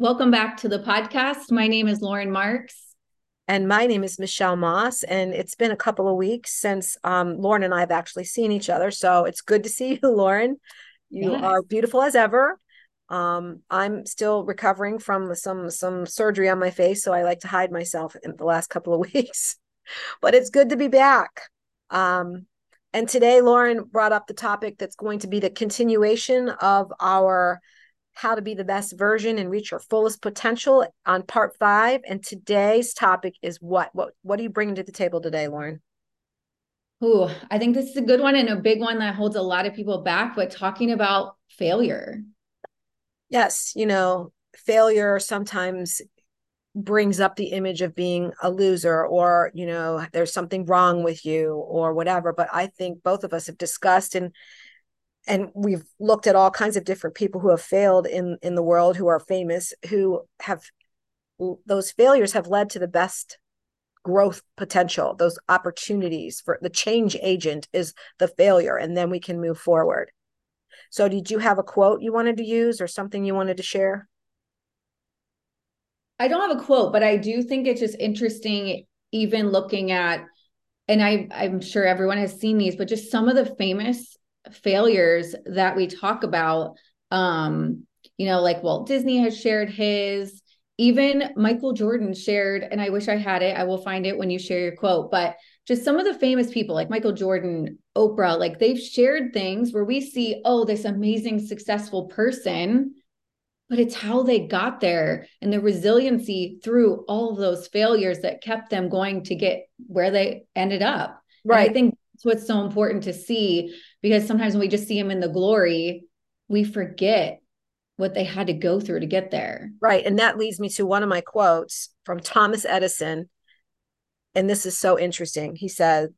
Welcome back to the podcast. My name is Lauren Marks. And my name is Michelle Moss. And it's been a couple of weeks since um, Lauren and I have actually seen each other. So it's good to see you, Lauren. You yes. are beautiful as ever. Um, I'm still recovering from some some surgery on my face, so I like to hide myself in the last couple of weeks. but it's good to be back. Um, and today, Lauren brought up the topic that's going to be the continuation of our how to be the best version and reach your fullest potential on part five. And today's topic is what? What what are you bringing to the table today, Lauren? Ooh, I think this is a good one and a big one that holds a lot of people back, but talking about failure. Yes, you know, failure sometimes brings up the image of being a loser or you know there's something wrong with you or whatever but i think both of us have discussed and and we've looked at all kinds of different people who have failed in in the world who are famous who have those failures have led to the best growth potential. Those opportunities for the change agent is the failure and then we can move forward. So did you have a quote you wanted to use or something you wanted to share? I don't have a quote but i do think it's just interesting even looking at and i i'm sure everyone has seen these but just some of the famous failures that we talk about um you know like Walt Disney has shared his even Michael Jordan shared and I wish I had it I will find it when you share your quote but just some of the famous people like Michael Jordan Oprah like they've shared things where we see oh this amazing successful person but it's how they got there and the resiliency through all of those failures that kept them going to get where they ended up. Right and I think that's what's so important to see because sometimes when we just see them in the glory, we forget what they had to go through to get there. Right. And that leads me to one of my quotes from Thomas Edison. And this is so interesting. He said,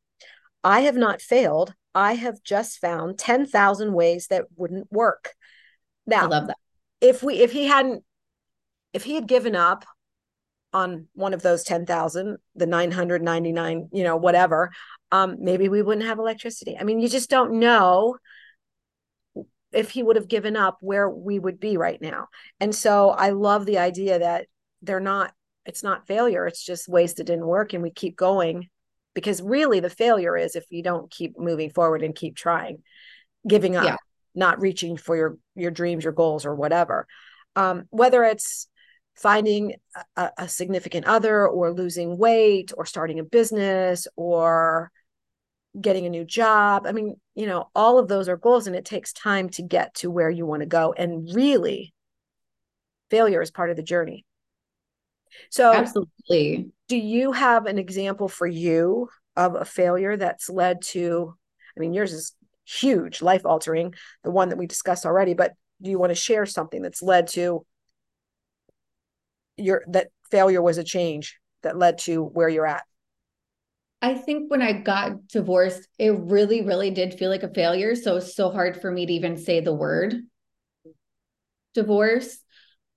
I have not failed. I have just found 10,000 ways that wouldn't work. Now, I love that. If we, if he hadn't, if he had given up on one of those 10,000, the 999, you know, whatever, um, maybe we wouldn't have electricity. I mean, you just don't know if he would have given up where we would be right now. And so I love the idea that they're not, it's not failure, it's just ways that didn't work and we keep going because really the failure is if you don't keep moving forward and keep trying, giving up, yeah. not reaching for your your dreams, your goals, or whatever. Um, whether it's finding a, a significant other or losing weight or starting a business or getting a new job. I mean, you know, all of those are goals and it takes time to get to where you want to go. And really, failure is part of the journey. So, absolutely. Do you have an example for you of a failure that's led to? I mean, yours is huge, life altering, the one that we discussed already, but do you want to share something that's led to your that failure was a change that led to where you're at? I think when I got divorced, it really, really did feel like a failure. So it's so hard for me to even say the word divorce.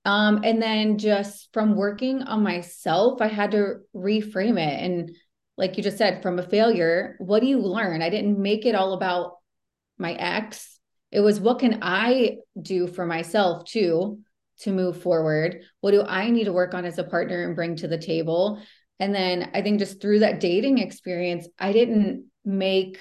Um, and then just from working on myself, I had to reframe it. And like you just said, from a failure, what do you learn? I didn't make it all about my ex. It was what can I do for myself too to move forward? What do I need to work on as a partner and bring to the table? And then I think just through that dating experience, I didn't make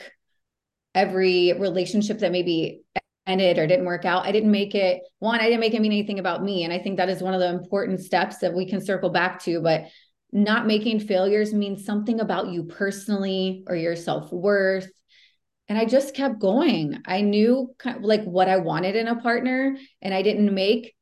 every relationship that maybe ended or didn't work out. I didn't make it one, I didn't make it mean anything about me. And I think that is one of the important steps that we can circle back to. But not making failures means something about you personally or your self worth. And I just kept going. I knew like what I wanted in a partner, and I didn't make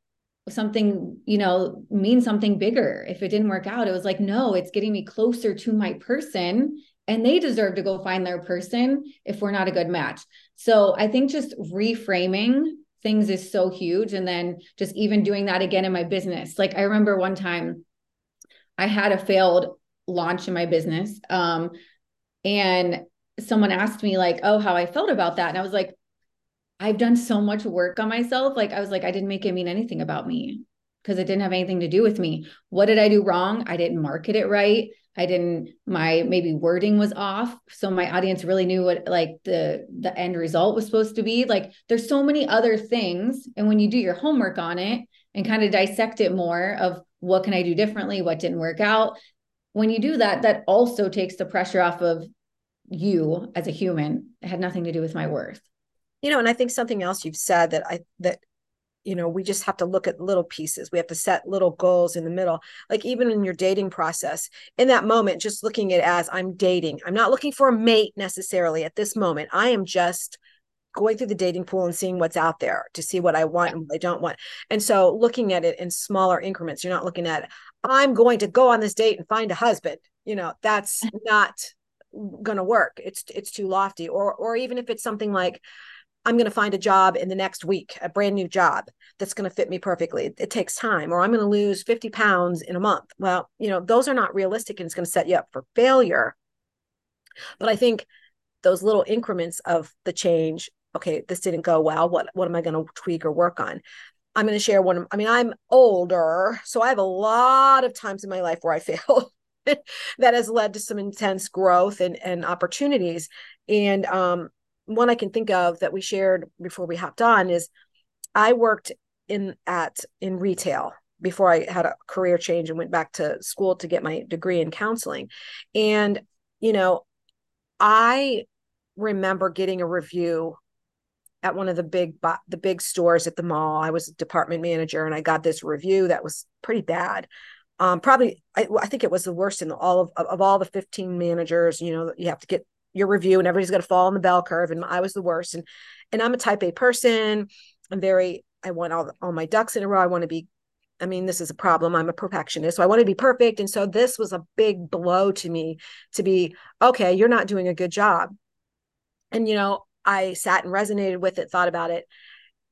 something you know mean something bigger. If it didn't work out it was like no it's getting me closer to my person and they deserve to go find their person if we're not a good match. So i think just reframing things is so huge and then just even doing that again in my business. Like i remember one time i had a failed launch in my business um and someone asked me like oh how i felt about that and i was like I've done so much work on myself. Like I was like, I didn't make it mean anything about me because it didn't have anything to do with me. What did I do wrong? I didn't market it right. I didn't my maybe wording was off so my audience really knew what like the the end result was supposed to be like there's so many other things and when you do your homework on it and kind of dissect it more of what can I do differently, what didn't work out. When you do that, that also takes the pressure off of you as a human. It had nothing to do with my worth. You know, and I think something else you've said that I that you know we just have to look at little pieces. We have to set little goals in the middle. Like even in your dating process in that moment just looking at it as i'm dating. I'm not looking for a mate necessarily at this moment. I am just going through the dating pool and seeing what's out there to see what i want and what i don't want. And so looking at it in smaller increments. You're not looking at i'm going to go on this date and find a husband. You know that's not going to work. It's it's too lofty. Or or even if it's something like I'm going to find a job in the next week, a brand new job that's going to fit me perfectly. It, it takes time, or I'm going to lose 50 pounds in a month. Well, you know, those are not realistic and it's going to set you up for failure. But I think those little increments of the change, okay, this didn't go well. What what am I going to tweak or work on? I'm going to share one. I mean, I'm older, so I have a lot of times in my life where I failed. that has led to some intense growth and, and opportunities. And um, one I can think of that we shared before we hopped on is I worked in at in retail before I had a career change and went back to school to get my degree in counseling. And you know, I remember getting a review at one of the big the big stores at the mall. I was a department manager and I got this review that was pretty bad. Um, probably I, I, think it was the worst in all of, of all the 15 managers you know you have to get your review and everybody's going to fall in the bell curve and I was the worst and and I'm a type A person. I'm very I want all all my ducks in a row. I want to be I mean this is a problem. I'm a perfectionist so I want to be perfect and so this was a big blow to me to be okay you're not doing a good job. And you know I sat and resonated with it thought about it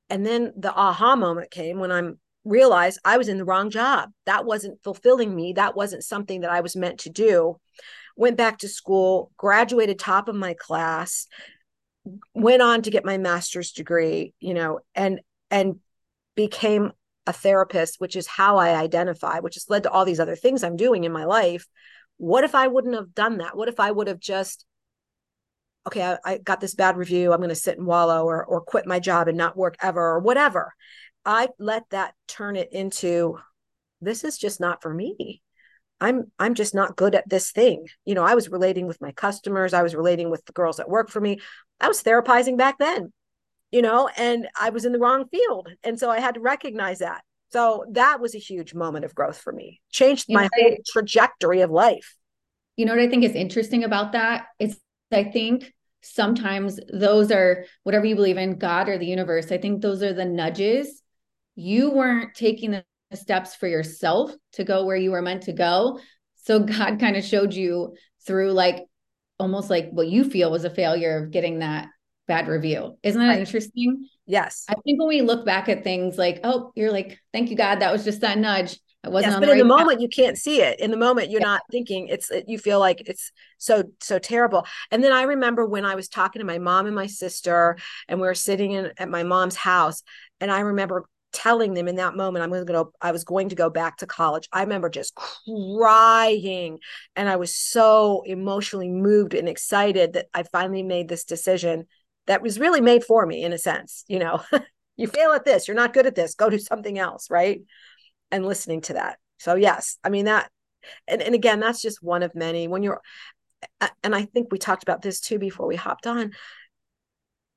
and then the aha moment came when I'm realized I was in the wrong job. That wasn't fulfilling me. That wasn't something that I was meant to do went back to school, graduated top of my class, went on to get my master's degree, you know, and and became a therapist, which is how I identify, which has led to all these other things I'm doing in my life. What if I wouldn't have done that? What if I would have just okay, I, I got this bad review. I'm going to sit and wallow or or quit my job and not work ever or whatever. I let that turn it into this is just not for me. I'm I'm just not good at this thing. You know, I was relating with my customers, I was relating with the girls that work for me. I was therapizing back then, you know, and I was in the wrong field. And so I had to recognize that. So that was a huge moment of growth for me. Changed you my know, whole trajectory of life. You know what I think is interesting about that? It's I think sometimes those are whatever you believe in, God or the universe. I think those are the nudges. You weren't taking the steps for yourself to go where you were meant to go. So God kind of showed you through like almost like what you feel was a failure of getting that bad review. Isn't that right. interesting? Yes. I think when we look back at things like, oh, you're like, thank you, God, that was just that nudge. I wasn't yes, but the in right the moment path. you can't see it. In the moment you're yeah. not thinking it's you feel like it's so so terrible. And then I remember when I was talking to my mom and my sister and we were sitting in at my mom's house and I remember telling them in that moment I'm going to go I was going to go back to college. I remember just crying and I was so emotionally moved and excited that I finally made this decision that was really made for me in a sense, you know. you fail at this, you're not good at this, go do something else, right? And listening to that. So yes, I mean that and, and again that's just one of many when you're and I think we talked about this too before we hopped on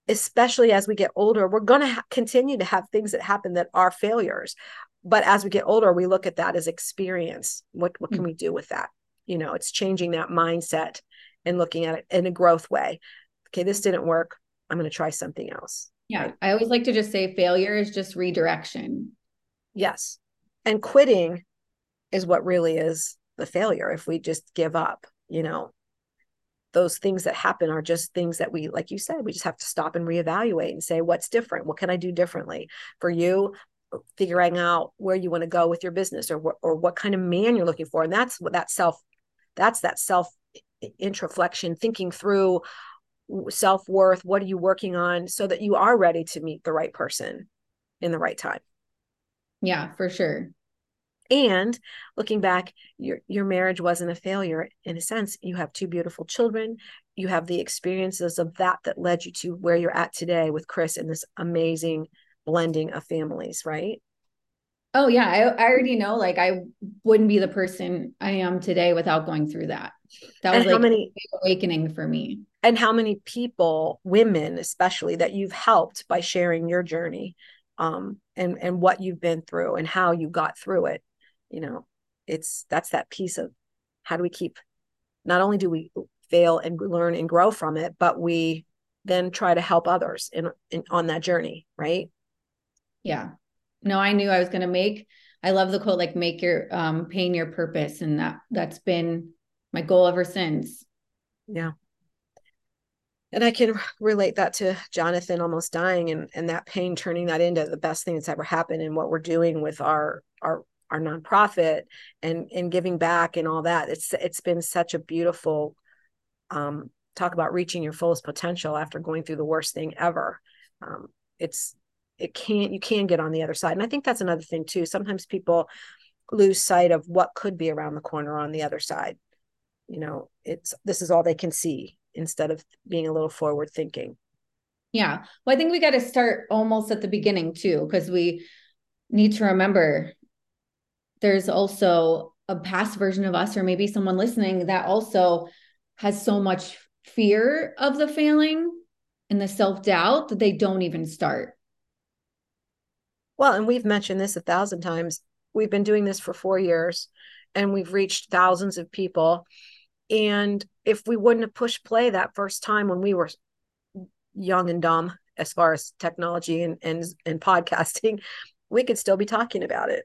especially as we get older, we're going to ha- continue to have things that happen that are failures. But as we get older, we look at that as experience. What what can mm-hmm. we do with that? You know, it's changing that mindset and looking at it in a growth way. Okay, this didn't work. I'm going to try something else. Yeah, right? I always like to just say failure is just redirection. Yes. And quitting is what really is the failure if we just give up, you know, those things that happen are just things that we like you said we just have to stop and reevaluate and say what's different? What can i do differently for you? Uh, figuring out where you want to go with your business or or what kind of man you're looking for and that's what that self that's that self introflexion thinking through self-worth what are you working on so that you are ready to meet the right person in the right time. Yeah for sure and looking back your your marriage wasn't a failure. In a sense you have two beautiful children. You have the experiences of that that led you to where you're at today with chris and this amazing blending of families right? Oh yeah, I, I already know like I wouldn't be the person I am today without going through that. That was And how like many- a big awakening for me. and how many people women especially that you've helped by sharing your journey um, and and what you've been through and how you got through it you know it's that's that piece of how do we keep not only do we fail and learn and grow from it but we then try to help others in, in on that journey right Yeah. No, I knew I was gonna make I love the quote like make your um pain your purpose. And that that's been my goal ever since. yeah and i can relate that to jonathan almost dying and and that pain turning that into the best thing that's ever happened and what we're doing with our our our nonprofit and and giving back and all that. It's it's been such a beautiful um talk about reaching your fullest potential after going through the worst thing ever. Um it's it can't you can get on the other side. And i think that's another thing too. Sometimes people lose sight of what could be around the corner on the other side. You know it's this is all they can see instead of being a little forward thinking. Yeah. Well, I think we got to start almost at the beginning too, because we need to remember there's also a past version of us, or maybe someone listening that also has so much fear of the failing and the self doubt that they don't even start. well and we've mentioned this a thousand times. We've been doing this for four years and we've reached thousands of people. And if we wouldn't have pushed play that first time when we were young and dumb as far as technology and and, and podcasting we could still be talking about it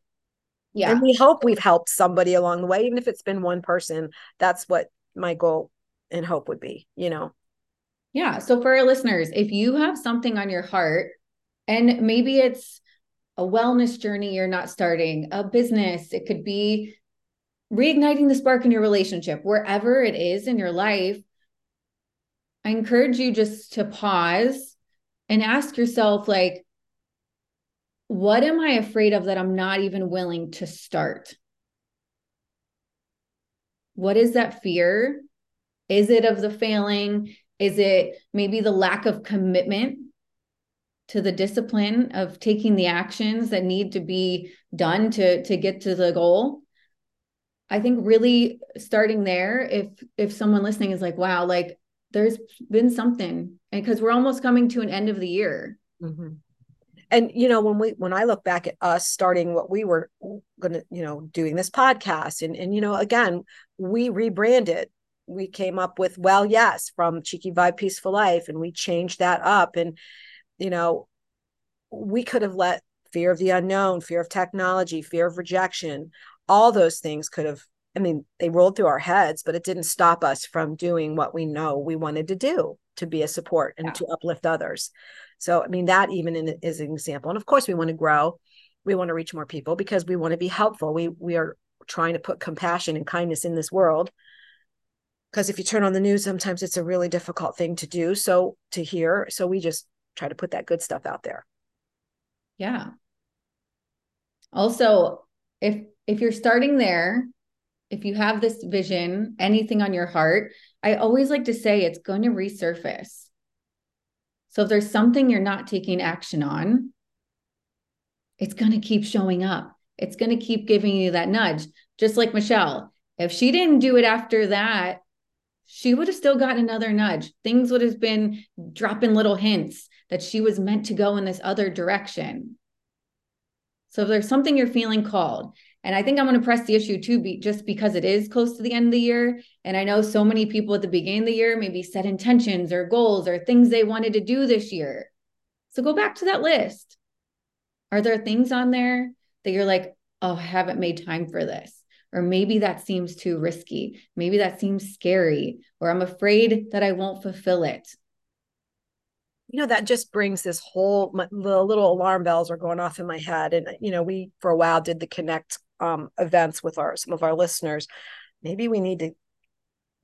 Yeah. and we hope we've helped somebody along the way even if it's been one person that's what my goal and hope would be you know Yeah. So for our listeners, if you have something on your heart, and maybe it's a wellness journey you're not starting, a business, it could be reigniting the spark in your relationship, wherever it is in your life, I encourage you just to pause and ask yourself, like, what am I afraid of that I'm not even willing to start? What is that fear? Is it of the failing? Is it maybe the lack of commitment to the discipline of taking the actions that need to be done to to get to the goal? I think really starting there if if someone listening is like, wow, like there's been something because we're almost coming to an end of the year. Mm-hmm. And you know, when we when I look back at us starting what we were gonna, you know, doing this podcast, and and you know, again, we rebranded. We came up with well, yes, from Cheeky Vibe Peaceful Life, and we changed that up. And you know, we could have let fear of the unknown, fear of technology, fear of rejection, all those things could have. I mean, they rolled through our heads, but it didn't stop us from doing what we know we wanted to do to be a support and Yeah. to uplift others. So, I mean, that even in, is an example. And of course, we want to grow. We want to reach more people because we want to be helpful. We we are trying to put compassion and kindness in this world. Because if you turn on the news, sometimes it's a really difficult thing to do. So to hear. So we just try to put that good stuff out there. Yeah. Also, if if you're starting there, if you have this vision, anything on your heart, I always like to say it's going to resurface. So if there's something you're not taking action on, it's going to keep showing up. It's going to keep giving you that nudge. Just like Michelle, if she didn't do it after that, she would have still gotten another nudge. Things would have been dropping little hints that she was meant to go in this other direction. So if there's something you're feeling called, and I think I'm going to press the issue too, be, just because it is close to the end of the year. And I know so many people at the beginning of the year maybe set intentions or goals or things they wanted to do this year. So go back to that list. Are there things on there that you're like, oh, I haven't made time for this? Or maybe that seems too risky. Maybe that seems scary, or I'm afraid that I won't fulfill it. you know that just brings this whole the little alarm bells are going off in my head and you know we for a while did the connect um, events with our some of our listeners maybe we need to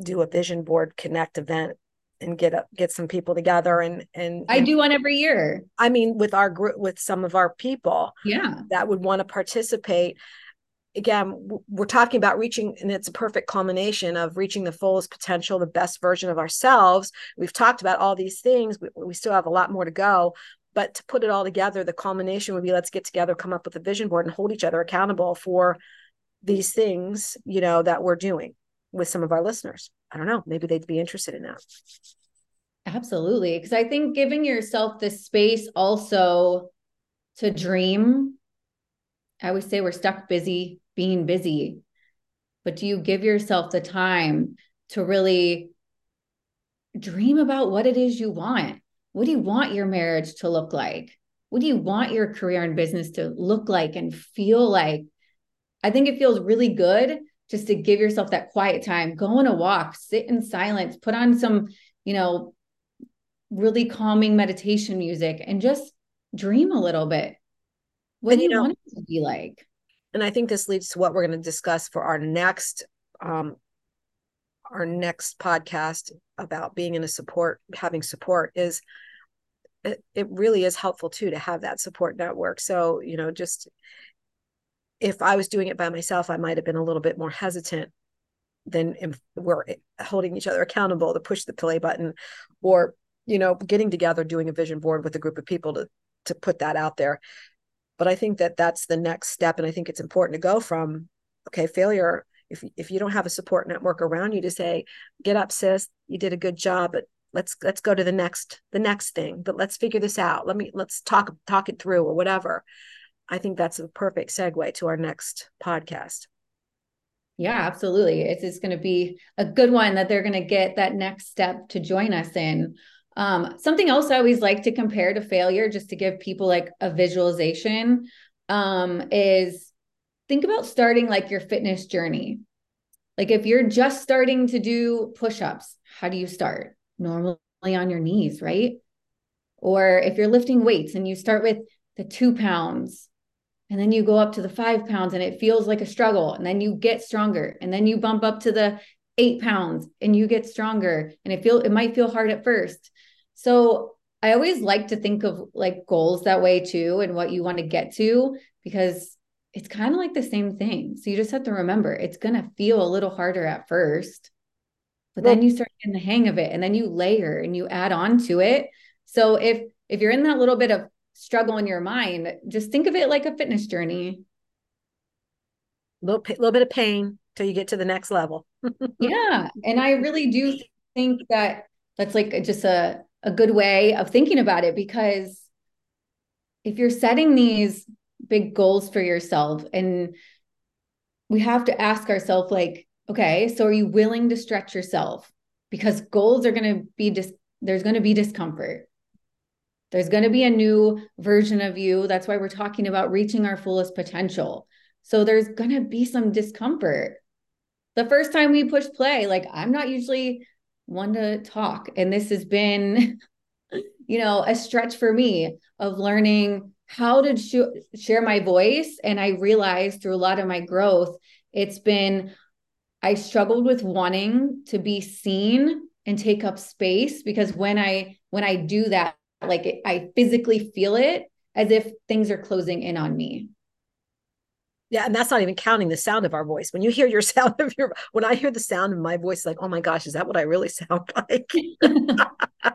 do a vision board connect event and get up get some people together and and I do one every year. i mean with our group with some of our people Yeah. that would want to participate again we're talking about reaching and it's a perfect culmination of reaching the fullest potential the best version of ourselves we've talked about all these things we, we still have a lot more to go but to put it all together the culmination would be let's get together come up with a vision board and hold each other accountable for these things you know that we're doing with some of our listeners. I don't know. Maybe they'd be interested in that. Absolutely. Because i think giving yourself the space also to dream i always say we're stuck busy being busy. But do you give yourself the time to really dream about what it is you want what do you want your marriage to look like? What do you want your career and business to look like and feel like? I think it feels really good just to give yourself that quiet time, go on a walk, sit in silence, put on some, you know, really calming meditation music and just dream a little bit. What and, do you, you know, want it to be like? And I think this leads to what we're going to discuss for our next um our next podcast about being in a support having support is it, it really is helpful too to have that support network. So you know just if i was doing it by myself i might have been a little bit more hesitant than if we're holding each other accountable to push the play button or you know getting together doing a vision board with a group of people to to put that out there. But i think that that's the next step and i think it's important to go from okay failure if if you don't have a support network around you to say get up sis you did a good job but let's let's go to the next the next thing but let's figure this out. Let me let's talk talk it through or whatever. I think that's a perfect segue to our next podcast. Yeah absolutely. It's, it's going to be a good one that they're going to get that next step to join us in. Um, something else i always like to compare to failure just to give people like a visualization um, is think about starting like your fitness journey. Like if you're just starting to do push-ups, how do you start? Normally on your knees, right? Or if you're lifting weights and you start with the two pounds and then you go up to the five pounds and it feels like a struggle and then you get stronger and then you bump up to the eight pounds and you get stronger and it feel it might feel hard at first so i always like to think of like goals that way too and what you want to get to because it's kind of like the same thing. So you just have to remember it's going to feel a little harder at first, but well, then you start getting the hang of it and then you layer and you add on to it. So if if you're in that little bit of struggle in your mind, just think of it like a fitness journey. Little a little bit of pain till you get to the next level. yeah, and I really do think that that's like just a a good way of thinking about it because if you're setting these big goals for yourself and we have to ask ourselves like okay so are you willing to stretch yourself? Because goals are going to be dis- there's going to be discomfort. There's going to be a new version of you. That's why we're talking about reaching our fullest potential. So there's going to be some discomfort. The first time we push play like i'm not usually one to talk and this has been you know a stretch for me of learning how to sh- share my voice. And I realized through a lot of my growth, it's been, I struggled with wanting to be seen and take up space because when I, when I do that, like it, I physically feel it as if things are closing in on me. Yeah, and that's not even counting the sound of our voice. When you hear your sound of your, when I hear the sound of my voice, like, oh my gosh, is that what I really sound like?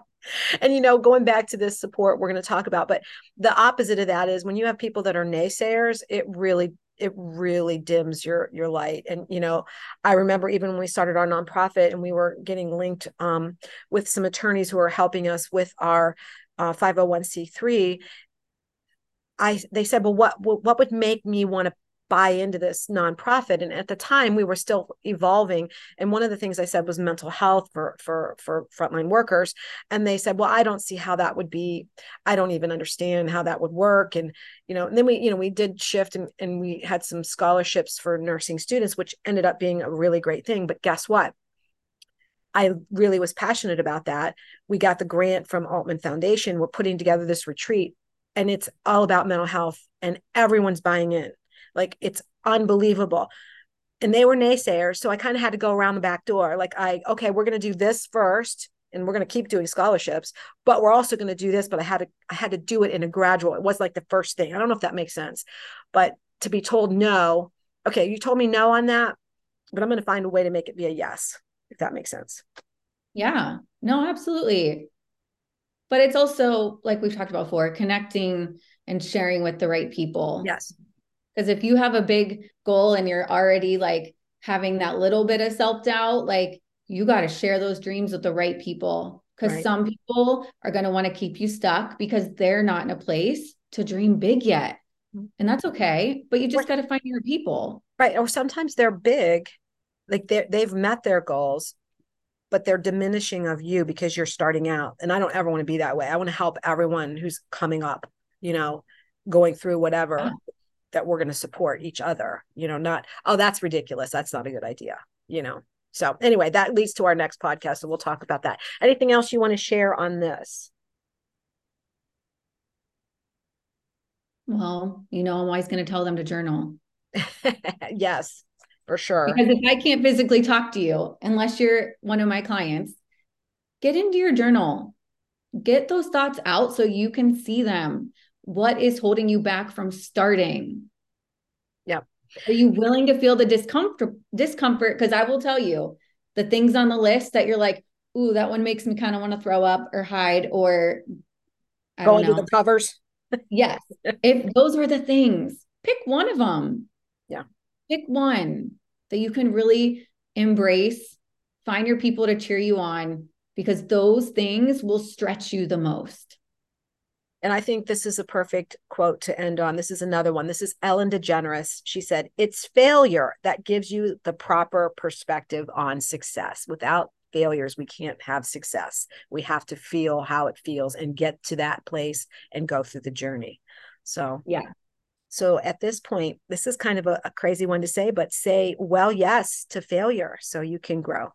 and you know going back to this support we're going to talk about but the opposite of that is when you have people that are naysayers it really it really dims your your light. And you know i remember even when we started our nonprofit and we were getting linked um, with some attorneys who are helping us with our uh, 501c3 i they said well what what would make me want to buy into this nonprofit. And at the time we were still evolving. And one of the things i said was mental health for for for frontline workers. And they said well i don't see how that would be. I don't even understand how that would work. And you know and then we you know we did shift and, and we had some scholarships for nursing students which ended up being a really great thing. But guess what? I really was passionate about that. We got the grant from Altman Foundation. We're putting together this retreat, and it's all about mental health, and everyone's buying in. Like it's unbelievable. And they were naysayers. So I kind of had to go around the back door. Like, I, okay, we're going to do this first and we're going to keep doing scholarships, but we're also going to do this. But I had to, I had to do it in a gradual, it was like the first thing. I don't know if that makes sense, but to be told no, okay, you told me no on that, but I'm going to find a way to make it be a yes, if that makes sense. Yeah, no, absolutely. but it's also like we've talked about before, connecting and sharing with the right people. Yes. Because if you have a big goal and you're already like having that little bit of self doubt, like you got to share those dreams with the right people. Because right. some people are going to want to keep you stuck because they're not in a place to dream big yet. Mm-hmm. And that's okay. But you just got to find your people. Right. Or sometimes they're big, like they they've met their goals, but they're diminishing of you because you're starting out. And I don't ever want to be that way. I want to help everyone who's coming up, you know, going through whatever yeah. That we're going to support each other, you know, not, oh, that's ridiculous. That's not a good idea, you know. So anyway, that leads to our next podcast. and we'll talk about that. Anything else you want to share on this? Well, you know, I'm always going to tell them to journal. yes for sure. Because if I can't physically talk to you, unless you're one of my clients, get into your journal, get those thoughts out so you can see them. What is holding you back from starting? Yeah. Are you willing to feel the discomfort? Discomfort? Because I will tell you the things on the list that you're like, ooh, that one makes me kind of want to throw up or hide or I go into the covers. yes. If those are the things, pick one of them. Yeah. Pick one that you can really embrace, find your people to cheer you on, because those things will stretch you the most. And I think this is a perfect quote to end on. This is another one. This is Ellen DeGeneres. She said, It's failure that gives you the proper perspective on success. Without failures, we can't have success. We have to feel how it feels and get to that place and go through the journey. So, yeah, so at this point, this is kind of a, a, crazy one to say, but say, well, yes to failure so you can grow.